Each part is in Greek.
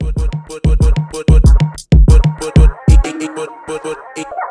But, but, but, but, but, but, but, but, but, but, but, but, but, but, but, but,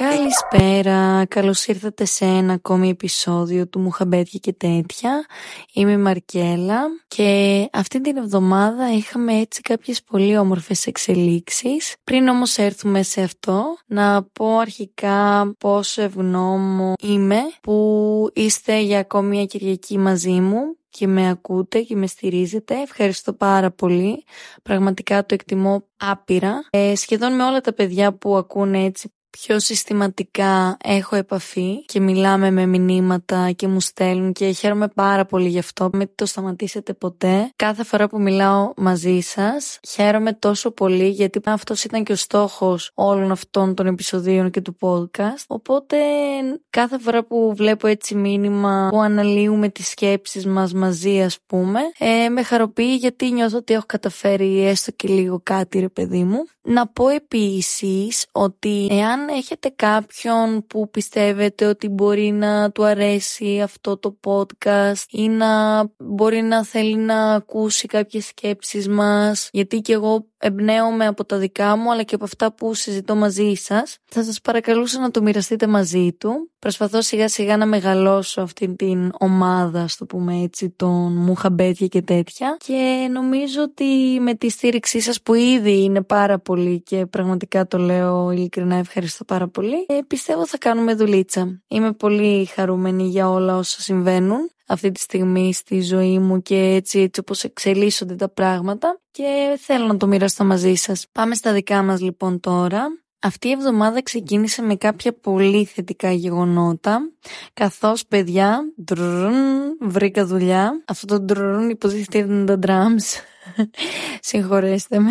Καλησπέρα, καλώς ήρθατε σε ένα ακόμη επεισόδιο του Μουχαμπέτια και τέτοια. Είμαι η Μαρκέλα και αυτή την εβδομάδα είχαμε έτσι κάποιες πολύ όμορφες εξελίξεις. Πριν όμως έρθουμε σε αυτό, να πω αρχικά πόσο ευγνώμων είμαι που είστε για ακόμη μια Κυριακή μαζί μου και με ακούτε και με στηρίζετε. Ευχαριστώ πάρα πολύ. Πραγματικά το εκτιμώ άπειρα. Ε, σχεδόν με όλα τα παιδιά που ακούνε έτσι πιο συστηματικά έχω επαφή και μιλάμε με μηνύματα και μου στέλνουν και χαίρομαι πάρα πολύ γι' αυτό. Μην το σταματήσετε ποτέ. Κάθε φορά που μιλάω μαζί σας χαίρομαι τόσο πολύ γιατί αυτός ήταν και ο στόχος όλων αυτών των επεισοδίων και του podcast. Οπότε κάθε φορά που βλέπω έτσι μήνυμα που αναλύουμε τις σκέψεις μας μαζί ας πούμε ε, με χαροποιεί γιατί νιώθω ότι έχω καταφέρει έστω και λίγο κάτι ρε παιδί μου. Να πω επίσης ότι εάν έχετε κάποιον που πιστεύετε ότι μπορεί να του αρέσει αυτό το podcast ή να μπορεί να θέλει να ακούσει κάποιες σκέψεις μας γιατί και εγώ εμπνέομαι από τα δικά μου αλλά και από αυτά που συζητώ μαζί σας θα σας παρακαλούσα να το μοιραστείτε μαζί του. Προσπαθώ σιγά σιγά να μεγαλώσω αυτή την ομάδα στο πούμε έτσι των μουχαμπέτια και τέτοια. Και νομίζω ότι με τη στήριξή σας που ήδη είναι πάρα πολύ και πραγματικά το λέω ειλικρινά ευχαριστώ πάρα πολύ ε, πιστεύω θα κάνουμε δουλίτσα είμαι πολύ χαρούμενη για όλα όσα συμβαίνουν αυτή τη στιγμή στη ζωή μου και έτσι, έτσι όπως εξελίσσονται τα πράγματα και θέλω να το μοιραστώ μαζί σας. Πάμε στα δικά μας λοιπόν τώρα. Αυτή η εβδομάδα ξεκίνησε με κάποια πολύ θετικά γεγονότα, καθώς παιδιά, βρήκα δουλειά. Αυτό το ντρουν υποτίθεται ήταν τα drums. Συγχωρέστε με.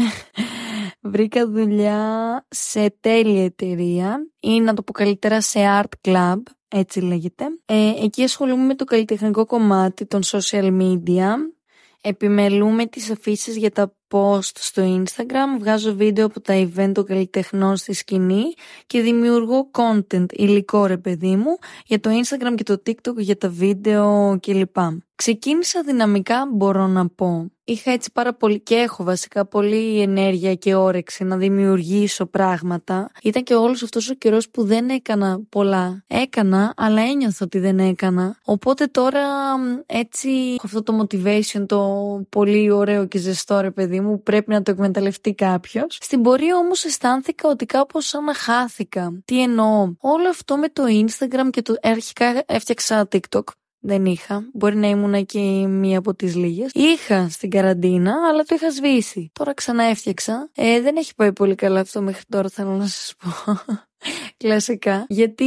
Βρήκα δουλειά σε τέλεια εταιρεία ή να το πω καλύτερα σε art club έτσι λέγεται. Ε, εκεί ασχολούμαι με το καλλιτεχνικό κομμάτι των social media. Επιμελούμε τις αφήσεις για τα post στο Instagram, βγάζω βίντεο από τα event των καλλιτεχνών στη σκηνή και δημιουργώ content, υλικό ρε παιδί μου, για το Instagram και το TikTok, για τα βίντεο κλπ. Ξεκίνησα δυναμικά μπορώ να πω. Είχα έτσι πάρα πολύ και έχω βασικά πολύ ενέργεια και όρεξη να δημιουργήσω πράγματα. Ήταν και όλος αυτός ο καιρός που δεν έκανα πολλά. Έκανα, αλλά ένιωθα ότι δεν έκανα. Οπότε τώρα έτσι έχω αυτό το motivation, το πολύ ωραίο και ζεστό ρε παιδί μου, πρέπει να το εκμεταλλευτεί κάποιος. Στην πορεία όμως αισθάνθηκα ότι κάπως σαν να χάθηκα. Τι εννοώ; Όλο αυτό με το Instagram και το αρχικά έφτιαξα TikTok δεν είχα. Μπορεί να ήμουν και μία από τις λίγες. Είχα στην καραντίνα, αλλά το είχα σβήσει. Τώρα ξανά έφτιαξα. Ε, δεν έχει πάει πολύ καλά αυτό μέχρι τώρα, θέλω να σας πω. Κλασικά. Γιατί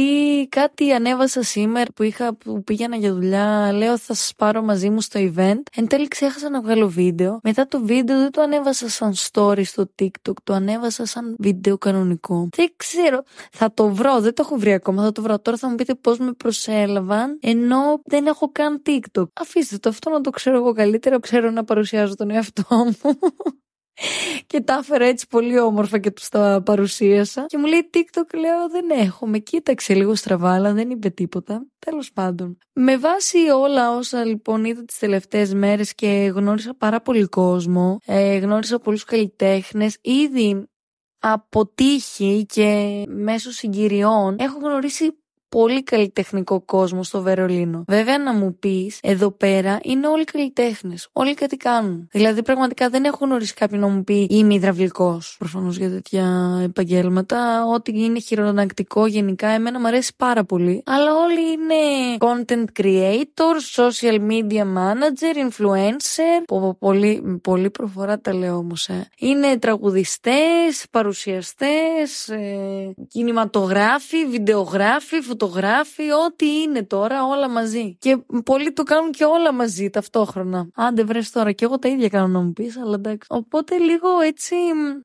κάτι ανέβασα σήμερα που, είχα, που πήγαινα για δουλειά. Λέω θα σας πάρω μαζί μου στο event. Εν τέλει ξέχασα να βγάλω βίντεο. Μετά το βίντεο δεν το ανέβασα σαν story στο TikTok. Το ανέβασα σαν βίντεο κανονικό. Δεν ξέρω. Θα το βρω. Δεν το έχω βρει ακόμα. Θα το βρω. Τώρα θα μου πείτε πώς με προσέλαβαν. Ενώ δεν έχω καν TikTok. Αφήστε το αυτό να το ξέρω εγώ καλύτερα. Ξέρω να παρουσιάζω τον εαυτό μου και τα έφερα έτσι πολύ όμορφα και τους τα παρουσίασα. Και μου λέει TikTok, λέω δεν έχω. Με κοίταξε λίγο στραβά, αλλά δεν είπε τίποτα. Τέλος πάντων. Με βάση όλα όσα λοιπόν είδα τις τελευταίες μέρες και γνώρισα πάρα πολύ κόσμο, ε, γνώρισα πολλούς καλλιτέχνες, ήδη από τύχη και μέσω συγκυριών έχω γνωρίσει πολύ καλλιτεχνικό κόσμο στο Βερολίνο. Βέβαια, να μου πεις, εδώ πέρα είναι όλοι καλλιτέχνες. Όλοι κάτι κάνουν. Δηλαδή, πραγματικά δεν έχω γνωρίσει κάποιον να μου πει Είμαι υδραυλικός. Προφανώς για τέτοια επαγγέλματα. Ό,τι είναι χειρονακτικό γενικά, εμένα μου αρέσει πάρα πολύ. Αλλά όλοι είναι content creator, social media manager, influencer. Πολύ, πολύ προφορά τα λέω όμως. Ε. Είναι τραγουδιστές, παρουσιαστές, ε, κινηματογράφοι, βιντεογράφοι, φωτογράφοι, ό,τι είναι τώρα, όλα μαζί. Και πολλοί το κάνουν και όλα μαζί ταυτόχρονα. Άντε βρες τώρα, και εγώ τα ίδια κάνω να μου πεις, αλλά εντάξει. Οπότε λίγο έτσι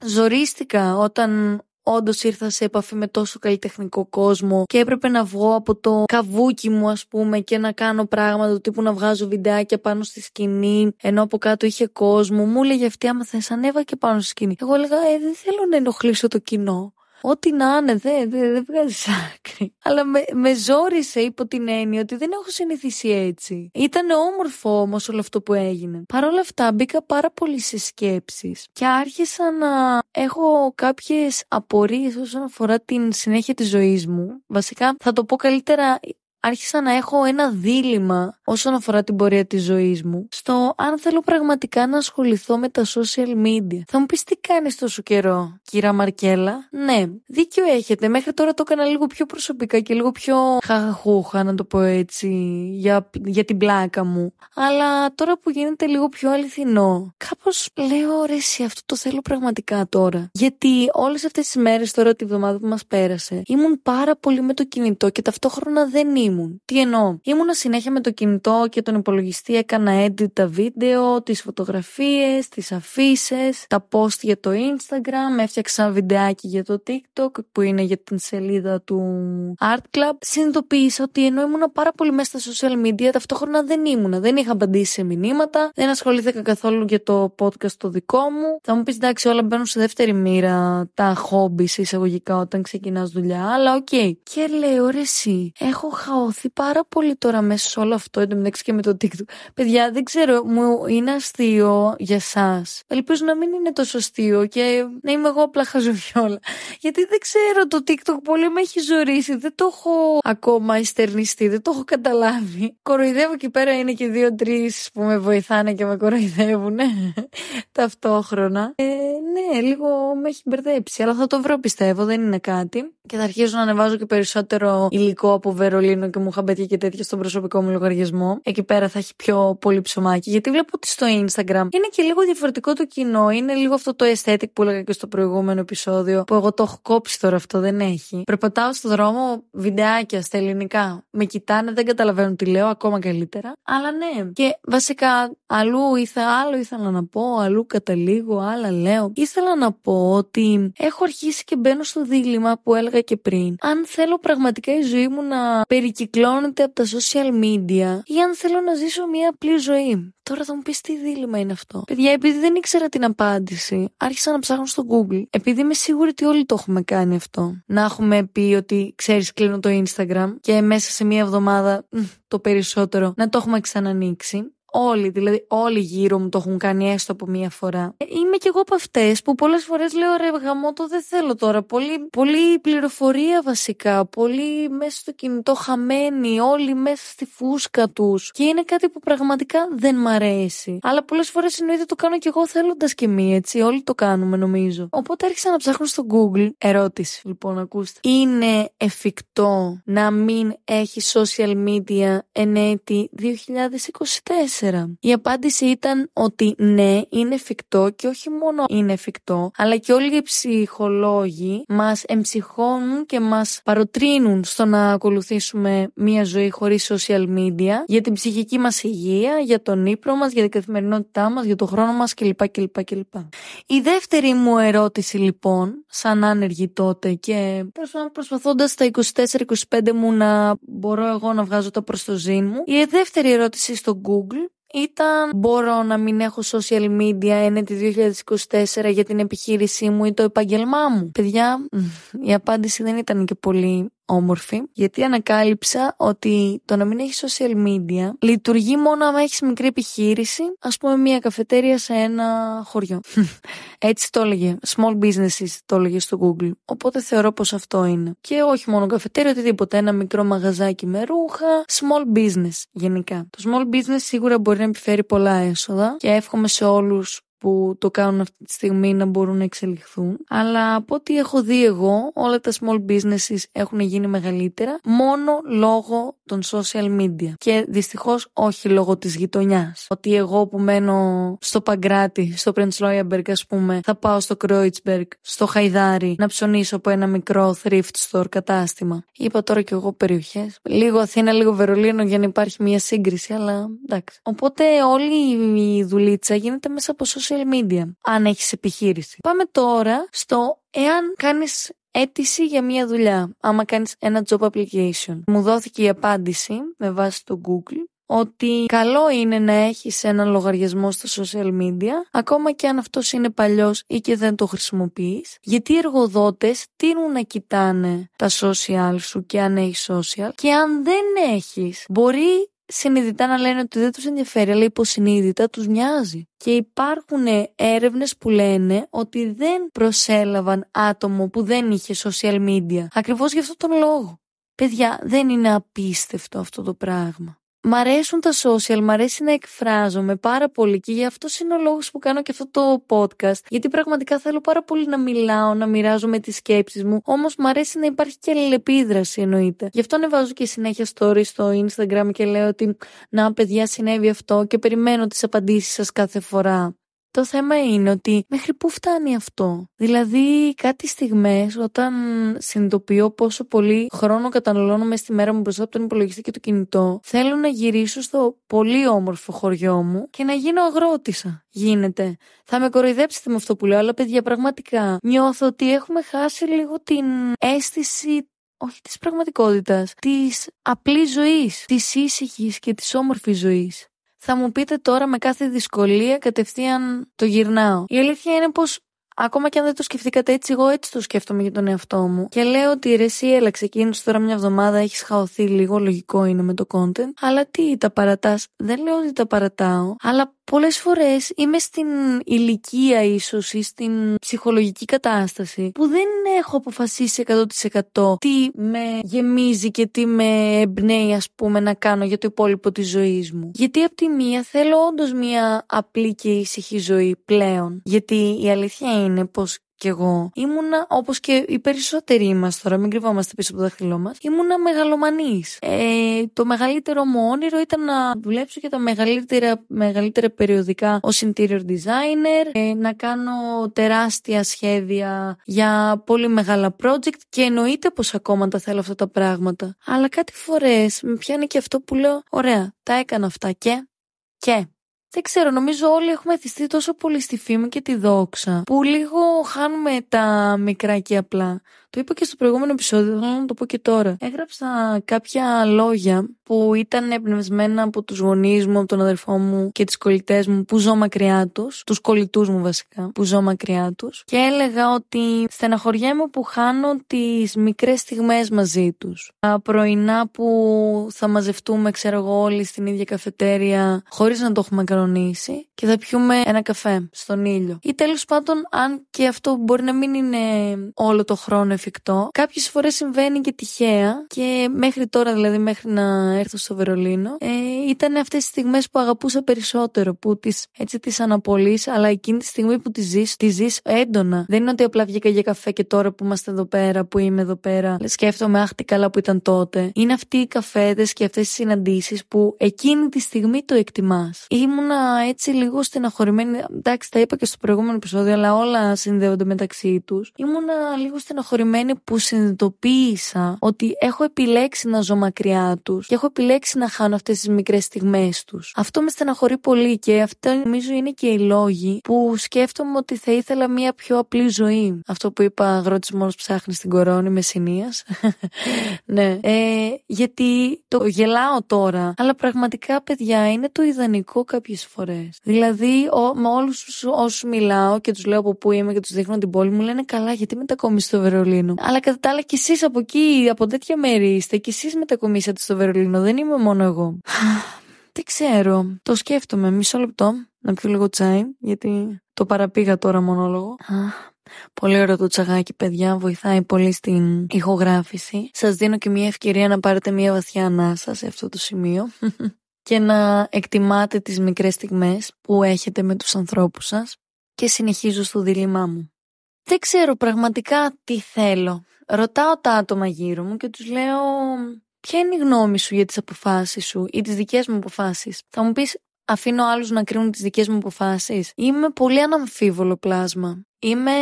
ζορίστηκα όταν όντως ήρθα σε επαφή με τόσο καλλιτεχνικό κόσμο και έπρεπε να βγω από το καβούκι μου, ας πούμε, και να κάνω πράγματα του τύπου να βγάζω βιντεάκια πάνω στη σκηνή, ενώ από κάτω είχε κόσμο. Μου έλεγε αυτή, άμα θες, ανέβα και πάνω στη σκηνή. Εγώ έλεγα, Ε, δεν θέλω να ενοχλήσω το κοινό. Ό,τι να είναι, δεν δε, δε βγάζει άκρη. Αλλά με, με ζόρισε υπό την έννοια ότι δεν έχω συνηθίσει έτσι. Ήταν όμορφο όμως όλο αυτό που έγινε. Παρ' όλα αυτά μπήκα πάρα πολύ σε σκέψεις και άρχισα να έχω κάποιες απορίες όσον αφορά την συνέχεια της ζωής μου. Βασικά θα το πω καλύτερα άρχισα να έχω ένα δίλημα όσον αφορά την πορεία της ζωής μου στο αν θέλω πραγματικά να ασχοληθώ με τα social media. Θα μου πεις τι κάνεις τόσο καιρό, κύρα Μαρκέλα; Ναι, δίκιο έχετε. Μέχρι τώρα το έκανα λίγο πιο προσωπικά και λίγο πιο χαχαχούχα, να το πω έτσι, για, για την πλάκα μου. Αλλά τώρα που γίνεται λίγο πιο αληθινό, κάπως λέω ρε εσύ, αυτό το θέλω πραγματικά τώρα. Γιατί όλες αυτές τις μέρες τώρα τη βδομάδα που μας πέρασε, ήμουν πάρα πολύ με το κινητό και ταυτόχρονα δεν ήμουν ήμουν. Τι εννοώ; Ήμουνα συνέχεια με το κινητό και τον υπολογιστή, έκανα edit τα βίντεο, τις φωτογραφίες, τις αφήσει, τα post για το Instagram, έφτιαξα βιντεάκι για το TikTok που είναι για την σελίδα του Art Club. Συνειδητοποίησα ότι ενώ ήμουνα πάρα πολύ μέσα στα social media, ταυτόχρονα δεν ήμουνα. Δεν είχα απαντήσει σε μηνύματα, δεν ασχολήθηκα καθόλου για το podcast το δικό μου. Θα μου πεις εντάξει, όλα μπαίνουν σε δεύτερη μοίρα τα χόμπι εισαγωγικά όταν ξεκινάς δουλειά, αλλά OK. Okay. Και λέω ρε, εσύ, έχω χαό χαωθεί πάρα πολύ τώρα μέσα σε όλο αυτό εντωμεταξύ και με το TikTok. Παιδιά, δεν ξέρω, μου είναι αστείο για εσάς. Ελπίζω να μην είναι τόσο αστείο και να είμαι εγώ απλά χαζοβιόλα. Γιατί δεν ξέρω, το TikTok πολύ με έχει ζωρίσει. Δεν το έχω ακόμα ειστερνιστεί, δεν το έχω καταλάβει. Κοροϊδεύω εκεί πέρα, είναι και δύο-τρεις που με βοηθάνε και με κοροϊδεύουν ταυτόχρονα. Ε, ναι, λίγο με έχει μπερδέψει, αλλά θα το βρω πιστεύω, δεν είναι κάτι. Και θα αρχίσω να ανεβάζω και περισσότερο υλικό από Βερολίνο και μου χαμπέτια και τέτοια στον προσωπικό μου λογαριασμό. Εκεί πέρα θα έχει πιο πολύ ψωμάκι. Γιατί βλέπω ότι στο Instagram είναι και λίγο διαφορετικό το κοινό. Είναι λίγο αυτό το aesthetic που έλεγα και στο προηγούμενο επεισόδιο. Που εγώ το έχω κόψει τώρα αυτό, δεν έχει. Περπατάω στο δρόμο βιντεάκια στα ελληνικά. Με κοιτάνε, δεν καταλαβαίνουν τι λέω, ακόμα καλύτερα. Αλλά ναι. Και βασικά αλλού ήθελα, άλλο ήθελα να πω, αλλού καταλήγω, άλλα λέω. Ήθελα να πω ότι έχω αρχίσει και μπαίνω στο δίλημα που έλεγα και πριν. Αν θέλω πραγματικά η ζωή μου να περικυκλώνεται από τα social media ή αν θέλω να ζήσω μια απλή ζωή. Τώρα θα μου πεις τι δίλημα είναι αυτό. Παιδιά, επειδή δεν ήξερα την απάντηση, άρχισα να ψάχνω στο Google. Επειδή είμαι σίγουρη ότι όλοι το έχουμε κάνει αυτό. Να έχουμε πει ότι ξέρεις, κλείνω το Instagram και μέσα σε μία εβδομάδα το περισσότερο να το έχουμε ξανανοίξει. Όλοι, δηλαδή όλοι γύρω μου το έχουν κάνει έστω από μία φορά. Ε, είμαι κι εγώ από αυτές που πολλές φορές λέω ρε γαμό το δεν θέλω τώρα. Πολύ, πολύ πληροφορία βασικά. Πολύ μέσα στο κινητό χαμένοι. Όλοι μέσα στη φούσκα τους. Και είναι κάτι που πραγματικά δεν μ' αρέσει. Αλλά πολλές φορές εννοείται το κάνω κι εγώ θέλοντας και μη έτσι. Όλοι το κάνουμε νομίζω. Οπότε άρχισα να ψάχνω στο Google. Ερώτηση λοιπόν, ακούστε. Είναι εφικτό να μην έχει social media εν έτη 2024. Η απάντηση ήταν ότι ναι, είναι εφικτό και όχι μόνο είναι εφικτό, αλλά και όλοι οι ψυχολόγοι μας εμψυχώνουν και μας παροτρύνουν στο να ακολουθήσουμε μια ζωή χωρίς social media για την ψυχική μας υγεία, για τον ύπνο μας, για την καθημερινότητά μας, για τον χρόνο μας κλπ. κλπ, κλπ. Η δεύτερη μου ερώτηση λοιπόν, σαν άνεργη τότε και προσπαθώντας στα 24-25 μου να μπορώ εγώ να βγάζω τα προστοζήν μου, η δεύτερη ερώτηση στο Google ήταν μπορώ να μην έχω social media ένετη 2024 για την επιχείρησή μου ή το επαγγελμά μου; Παιδιά, η απάντηση δεν ήταν και πολύ όμορφη, γιατί ανακάλυψα ότι το να μην έχεις social media λειτουργεί μόνο αν έχεις μικρή επιχείρηση, ας πούμε μια καφετέρια σε ένα χωριό. Έτσι το έλεγε. Small businesses το έλεγε στο Google. Οπότε θεωρώ πως αυτό είναι. Και όχι μόνο καφετέρια, οτιδήποτε. Ένα μικρό μαγαζάκι με ρούχα. Small business γενικά. Το small business σίγουρα μπορεί να επιφέρει πολλά έσοδα και εύχομαι σε όλους που το κάνουν αυτή τη στιγμή να μπορούν να εξελιχθούν. Αλλά από ό,τι έχω δει εγώ, όλα τα small businesses έχουν γίνει μεγαλύτερα μόνο λόγω των social media. Και δυστυχώς όχι λόγω της γειτονιάς. Ότι εγώ που μένω στο Παγκράτη, στο Πρεντσλόιαμπεργκ, ας πούμε, θα πάω στο Κρόιτσμπεργκ, στο Χαϊδάρι, να ψωνίσω από ένα μικρό thrift store κατάστημα. Είπα τώρα κι εγώ περιοχές. Λίγο Αθήνα, λίγο Βερολίνο για να υπάρχει μια σύγκριση, αλλά εντάξει. Οπότε όλη η δουλίτσα γίνεται μέσα από social social media, αν έχεις επιχείρηση. Πάμε τώρα στο εάν κάνεις αίτηση για μία δουλειά, άμα κάνεις ένα job application. Μου δόθηκε η απάντηση με βάση το Google ότι καλό είναι να έχεις έναν λογαριασμό στα social media, ακόμα και αν αυτός είναι παλιός ή και δεν το χρησιμοποιείς, γιατί οι εργοδότες τείνουν να κοιτάνε τα social σου και αν έχεις social και αν δεν έχεις, μπορεί συνειδητά να λένε ότι δεν τους ενδιαφέρει, αλλά υποσυνείδητα τους νοιάζει. Και υπάρχουν έρευνες που λένε ότι δεν προσέλαβαν άτομο που δεν είχε social media. Ακριβώς γι' αυτόν τον λόγο. Παιδιά, δεν είναι απίστευτο αυτό το πράγμα. Μ' αρέσουν τα social, μ' αρέσει να εκφράζομαι πάρα πολύ και γι' αυτό είναι ο λόγος που κάνω και αυτό το podcast. Γιατί πραγματικά θέλω πάρα πολύ να μιλάω, να μοιράζομαι τις σκέψεις μου. Όμως μ' αρέσει να υπάρχει και αλληλεπίδραση εννοείται. Γι' αυτό ανεβάζω και συνέχεια stories στο Instagram και λέω ότι να παιδιά συνέβη αυτό και περιμένω τις απαντήσεις σας κάθε φορά. Το θέμα είναι ότι μέχρι πού φτάνει αυτό; Δηλαδή, κάτι στιγμές όταν συνειδητοποιώ πόσο πολύ χρόνο καταναλώνω μέσα στη μέρα μου μπροστά από τον υπολογιστή και το κινητό, θέλω να γυρίσω στο πολύ όμορφο χωριό μου και να γίνω αγρότησα. Γίνεται. Θα με κοροϊδέψετε με αυτό που λέω, αλλά παιδιά, πραγματικά νιώθω ότι έχουμε χάσει λίγο την αίσθηση όχι της πραγματικότητας, της απλής ζωής, της ήσυχης και της όμορφης ζωής θα μου πείτε τώρα με κάθε δυσκολία κατευθείαν το γυρνάω. Η αλήθεια είναι πως Ακόμα και αν δεν το σκεφτήκατε έτσι, εγώ έτσι το σκέφτομαι για τον εαυτό μου. Και λέω ότι ρε, εσύ έλα, ξεκίνησε τώρα μια εβδομάδα, έχεις χαωθεί λίγο, λογικό είναι με το content. Αλλά τι, τα παρατάς. Δεν λέω ότι τα παρατάω, αλλά πολλές φορές είμαι στην ηλικία ίσως ή στην ψυχολογική κατάσταση που δεν έχω αποφασίσει 100% τι με γεμίζει και τι με εμπνέει, ας πούμε, να κάνω για το υπόλοιπο της ζωής μου. Γιατί από τη μία θέλω όντως μια απλή και ήσυχη ζωή πλέον. Γιατί η αλήθεια είναι πως κι εγώ ήμουνα όπως και οι περισσότεροι μας τώρα, μην κρυβόμαστε πίσω από το δάχτυλό μας, ήμουνα μεγαλομανής. Ε, το μεγαλύτερο μου όνειρο ήταν να δουλέψω για τα μεγαλύτερα, μεγαλύτερα περιοδικά ως interior designer, ε, να κάνω τεράστια σχέδια για πολύ μεγάλα project και εννοείται πως ακόμα τα θέλω αυτά τα πράγματα. Αλλά κάτι φορές με πιάνει και αυτό που λέω, ωραία, τα έκανα αυτά και. Και δεν ξέρω, νομίζω όλοι έχουμε θυστεί τόσο πολύ στη φήμη και τη δόξα που λίγο χάνουμε τα μικρά και απλά. Το είπα και στο προηγούμενο επεισόδιο, θέλω να το πω και τώρα. Έγραψα κάποια λόγια που ήταν εμπνευσμένα από τους γονείς μου, από τον αδερφό μου και τις κολλητές μου που ζω μακριά τους, τους κολλητούς μου βασικά, που ζω μακριά τους. Και έλεγα ότι στεναχωριέμαι που χάνω τις μικρές στιγμές μαζί τους. Τα πρωινά που θα μαζευτούμε, ξέρω εγώ, όλοι στην ίδια καφετέρια, χωρίς να το έχουμε κανονίσει, και θα πιούμε ένα καφέ στον ήλιο. Ή τέλος πάντων, αν και αυτό μπορεί να μην είναι όλο το χρόνο εφικτό. Κάποιες φορές συμβαίνει και τυχαία και μέχρι τώρα, δηλαδή μέχρι να έρθω στο Βερολίνο, ε, ήταν αυτές τις στιγμές που αγαπούσα περισσότερο. Που τις έτσι τις αναπολύς, αλλά εκείνη τη στιγμή που τις ζεις, τις ζεις έντονα. Δεν είναι ότι απλά βγήκα για καφέ και τώρα που είμαστε εδώ πέρα, που είμαι εδώ πέρα, σκέφτομαι, αχ, τι καλά που ήταν τότε. Είναι αυτοί οι καφέδες και αυτές τι συναντήσεις που εκείνη τη στιγμή το εκτιμάς. Ήμουνα έτσι λίγο στεναχωρημένη. Εντάξει, τα είπα και στο προηγούμενο επεισόδιο, αλλά όλα συνδέονται μεταξύ τους. Ήμουνα λίγο στεναχωρημένη που συνειδητοποίησα ότι έχω επιλέξει να ζω μακριά τους και έχω επιλέξει να χάνω αυτές τις μικρές στιγμές τους. Αυτό με στεναχωρεί πολύ και αυτό νομίζω είναι και οι λόγοι που σκέφτομαι ότι θα ήθελα μια πιο απλή ζωή. Αυτό που είπα, αγρότης μόνος ψάχνει στην κορώνη με συνεία. ναι. Ε, γιατί το γελάω τώρα, αλλά πραγματικά, παιδιά, είναι το ιδανικό κάποιες φορές. Δηλαδή, ο, με όλους όσους μιλάω και τους λέω από πού είμαι και τους δείχνω την πόλη μου, λένε καλά, γιατί μετακόμισε στο Βερολίνο; Αλλά κατά τα άλλα κι εσείς από εκεί, από τέτοια μέρη είστε. Κι εσείς μετακομίσατε στο Βερολίνο. Δεν είμαι μόνο εγώ. Δεν ξέρω. Το σκέφτομαι. Μισό λεπτό. Να πιω λίγο τσάι. Γιατί το παραπήγα τώρα μονόλογο. Πολύ ωραίο το τσαγάκι, παιδιά. Βοηθάει πολύ στην ηχογράφηση. Σας δίνω και μια ευκαιρία να πάρετε μια βαθιά ανάσα σε αυτό το σημείο. και να εκτιμάτε τις μικρές στιγμές που έχετε με τους ανθρώπους σας και συνεχίζω στο δίλημά μου. Δεν ξέρω πραγματικά τι θέλω. Ρωτάω τα άτομα γύρω μου και τους λέω ποια είναι η γνώμη σου για τις αποφάσεις σου ή τις δικές μου αποφάσεις; Θα μου πεις αφήνω άλλους να κρίνουν τις δικές μου αποφάσεις. Είμαι πολύ αναμφίβολο πλάσμα. Είμαι,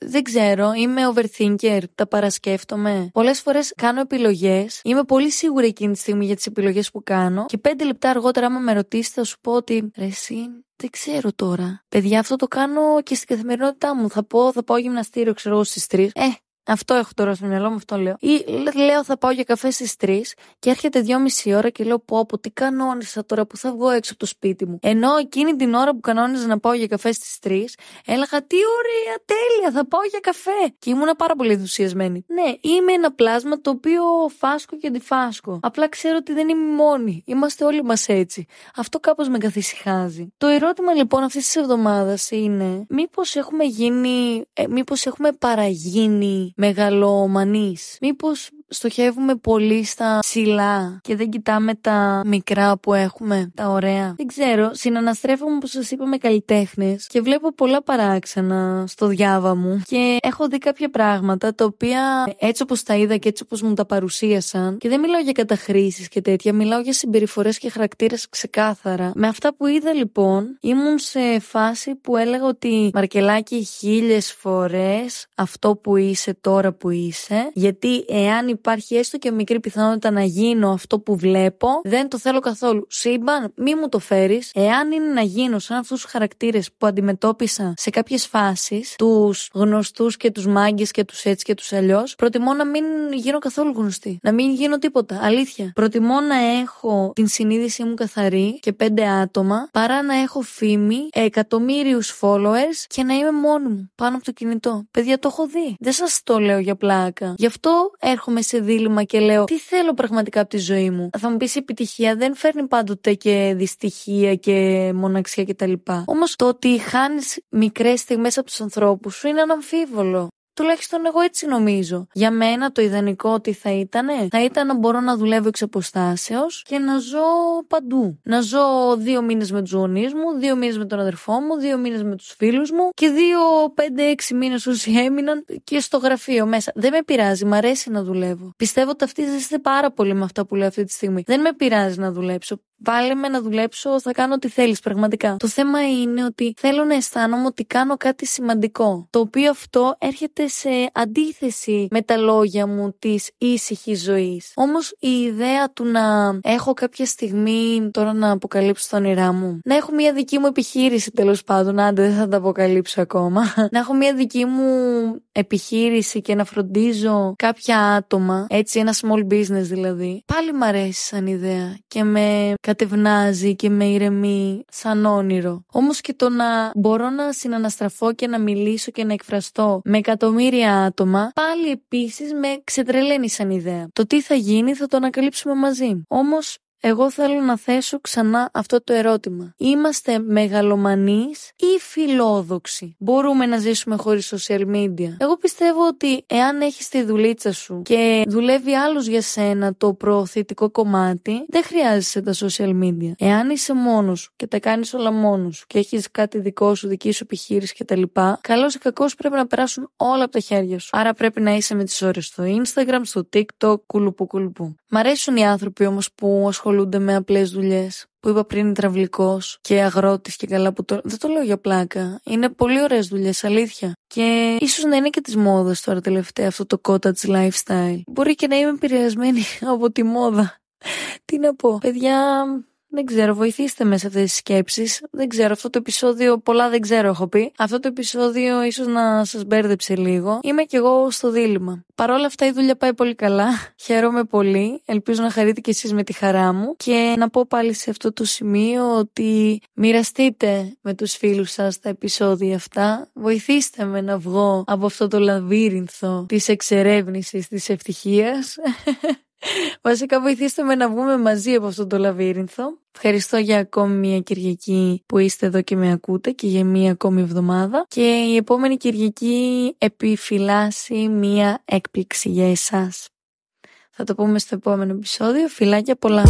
δεν ξέρω, είμαι overthinker, τα παρασκέφτομαι. Πολλές φορές κάνω επιλογές, είμαι πολύ σίγουρη εκείνη τη στιγμή για τις επιλογές που κάνω και πέντε λεπτά αργότερα άμα με ρωτήσει θα σου πω ότι ρε εσύ, δεν ξέρω τώρα. Παιδιά, αυτό το κάνω και στην καθημερινότητά μου. Θα πω, θα πάω γυμναστήριο, ξέρω εγώ, στις 3. Ε, Αυτό έχω τώρα στο μυαλό μου, αυτό λέω. Ή λέω θα πάω για καφέ στις 3 και έρχεται 2,5 ώρα και λέω πω, πω τι κανόνισα τώρα που θα βγω έξω από το σπίτι μου. Ενώ εκείνη την ώρα που κανόνιζα να πάω για καφέ στις 3, έλεγα τι ωραία, τέλεια, θα πάω για καφέ. Και ήμουν πάρα πολύ ενθουσιασμένη. Ναι, είμαι ένα πλάσμα το οποίο φάσκω και αντιφάσκω. Απλά ξέρω ότι δεν είμαι μόνη. Είμαστε όλοι μας έτσι. Αυτό κάπως με καθησυχάζει. Το ερώτημα λοιπόν αυτής της εβδομάδας είναι μήπως έχουμε γίνει, ε, μήπως έχουμε παραγίνει μεγαλομανείς. Μήπως στοχεύουμε πολύ στα ψηλά και δεν κοιτάμε τα μικρά που έχουμε, τα ωραία. Δεν ξέρω, συναναστρέφομαι όπως σας είπα με καλλιτέχνες και βλέπω πολλά παράξενα στο διάβα μου και έχω δει κάποια πράγματα τα οποία έτσι όπως τα είδα και έτσι όπως μου τα παρουσίασαν και δεν μιλάω για καταχρήσεις και τέτοια, μιλάω για συμπεριφορές και χαρακτήρες ξεκάθαρα. Με αυτά που είδα λοιπόν ήμουν σε φάση που έλεγα ότι Μαρκελάκι χίλιες φορές αυτό που είσαι τώρα που είσαι γιατί εάν υπάρχει έστω και μικρή πιθανότητα να γίνω αυτό που βλέπω, δεν το θέλω καθόλου. Σύμπαν, μη μου το φέρεις. Εάν είναι να γίνω σαν αυτούς τους χαρακτήρες που αντιμετώπισα σε κάποιες φάσεις, τους γνωστούς και τους μάγκες και τους έτσι και τους αλλιώς, προτιμώ να μην γίνω καθόλου γνωστή. Να μην γίνω τίποτα. Αλήθεια. Προτιμώ να έχω την συνείδησή μου καθαρή και πέντε άτομα παρά να έχω φήμη, εκατομμύριους followers και να είμαι μόνη μου πάνω από το κινητό. Παιδιά, το έχω δει. Δεν σας το λέω για πλάκα. Γι' αυτό έρχομαι σε δίλημα και λέω τι θέλω πραγματικά από τη ζωή μου; Θα μου πεις η επιτυχία δεν φέρνει πάντοτε και δυστυχία και μοναξιά κτλ. Όμως το ότι χάνεις μικρές στιγμές από τους ανθρώπους σου είναι αναμφίβολο. Τουλάχιστον εγώ έτσι νομίζω. Για μένα το ιδανικό τι θα ήταν, θα ήταν να μπορώ να δουλεύω εξ αποστάσεως και να ζω παντού. Να ζω δύο μήνες με τους γονείς μου, δύο μήνες με τον αδερφό μου, δύο μήνες με τους φίλους μου και δύο, πέντε, έξι μήνες όσοι έμειναν και στο γραφείο μέσα. Δεν με πειράζει, μ' αρέσει να δουλεύω. Πιστεύω ότι ταυτίζεστε πάρα πολύ με αυτά που λέω αυτή τη στιγμή. Δεν με πειράζει να δουλέψω. Βάλε με να δουλέψω, θα κάνω ό,τι θέλεις πραγματικά. Το θέμα είναι ότι θέλω να αισθάνομαι ότι κάνω κάτι σημαντικό. Το οποίο αυτό έρχεται σε αντίθεση με τα λόγια μου της ήσυχης ζωής. Όμως η ιδέα του να έχω κάποια στιγμή τώρα να αποκαλύψω τα όνειρά μου, να έχω μια δική μου επιχείρηση τέλος πάντων, άντε δεν θα τα αποκαλύψω ακόμα, να έχω μια δική μου επιχείρηση και να φροντίζω κάποια άτομα, έτσι ένα small business δηλαδή, πάλι μ' αρέσει σαν ιδέα και με κατευνάζει και με ηρεμεί σαν όνειρο. Όμως και το να μπορώ να συναναστραφώ και να μιλήσω και να εκφραστώ με εκατομμύρια άτομα, πάλι επίσης με ξετρελαίνει σαν ιδέα. Το τι θα γίνει θα το ανακαλύψουμε μαζί. Όμως εγώ θέλω να θέσω ξανά αυτό το ερώτημα. Είμαστε μεγαλομανείς ή φιλόδοξοι; Μπορούμε να ζήσουμε χωρίς social media; Εγώ πιστεύω ότι εάν έχεις τη δουλίτσα σου και δουλεύει άλλος για σένα το προωθητικό κομμάτι, δεν χρειάζεσαι τα social media. Εάν είσαι μόνος και τα κάνεις όλα μόνος και έχεις κάτι δικό σου, δική σου επιχείρηση κτλ. Καλώς ή κακώς πρέπει να περάσουν όλα από τα χέρια σου. Άρα πρέπει να είσαι με τις ώρες στο Instagram, στο TikTok, κουλουπού κουλουπού. Μ' αρέσουν οι άνθρωποι όμως που ασχολούνται ασχολούνται με απλές δουλειές. Που είπα πριν υδραυλικός και αγρότης και καλά που το. Δεν το λέω για πλάκα. Είναι πολύ ωραίες δουλειές, αλήθεια. Και ίσως να είναι και της μόδας τώρα τελευταία αυτό το cottage lifestyle. Μπορεί και να είμαι επηρεασμένη από τη μόδα. Τι να πω. Παιδιά, δεν ξέρω, βοηθήστε με σε αυτές τις σκέψεις. Δεν ξέρω, αυτό το επεισόδιο, πολλά δεν ξέρω, έχω πει. Αυτό το επεισόδιο ίσως να σας μπέρδεψε λίγο. Είμαι κι εγώ στο δίλημα. Παρ' όλα αυτά η δουλειά πάει πολύ καλά. Χαίρομαι πολύ. Ελπίζω να χαρείτε κι εσείς με τη χαρά μου. Και να πω πάλι σε αυτό το σημείο ότι μοιραστείτε με τους φίλους σας τα επεισόδια αυτά. Βοηθήστε με να βγω από αυτό το λαβύρινθο της εξερεύνησης της ευτυχίας. Βασικά βοηθήστε με να βγούμε μαζί από αυτό το λαβύρινθο. Ευχαριστώ για ακόμη μια Κυριακή που είστε εδώ και με ακούτε και για μια ακόμη εβδομάδα. Και η επόμενη Κυριακή επιφυλάσσει μια έκπληξη για εσάς. Θα το πούμε στο επόμενο επεισόδιο. Φιλάκια πολλά.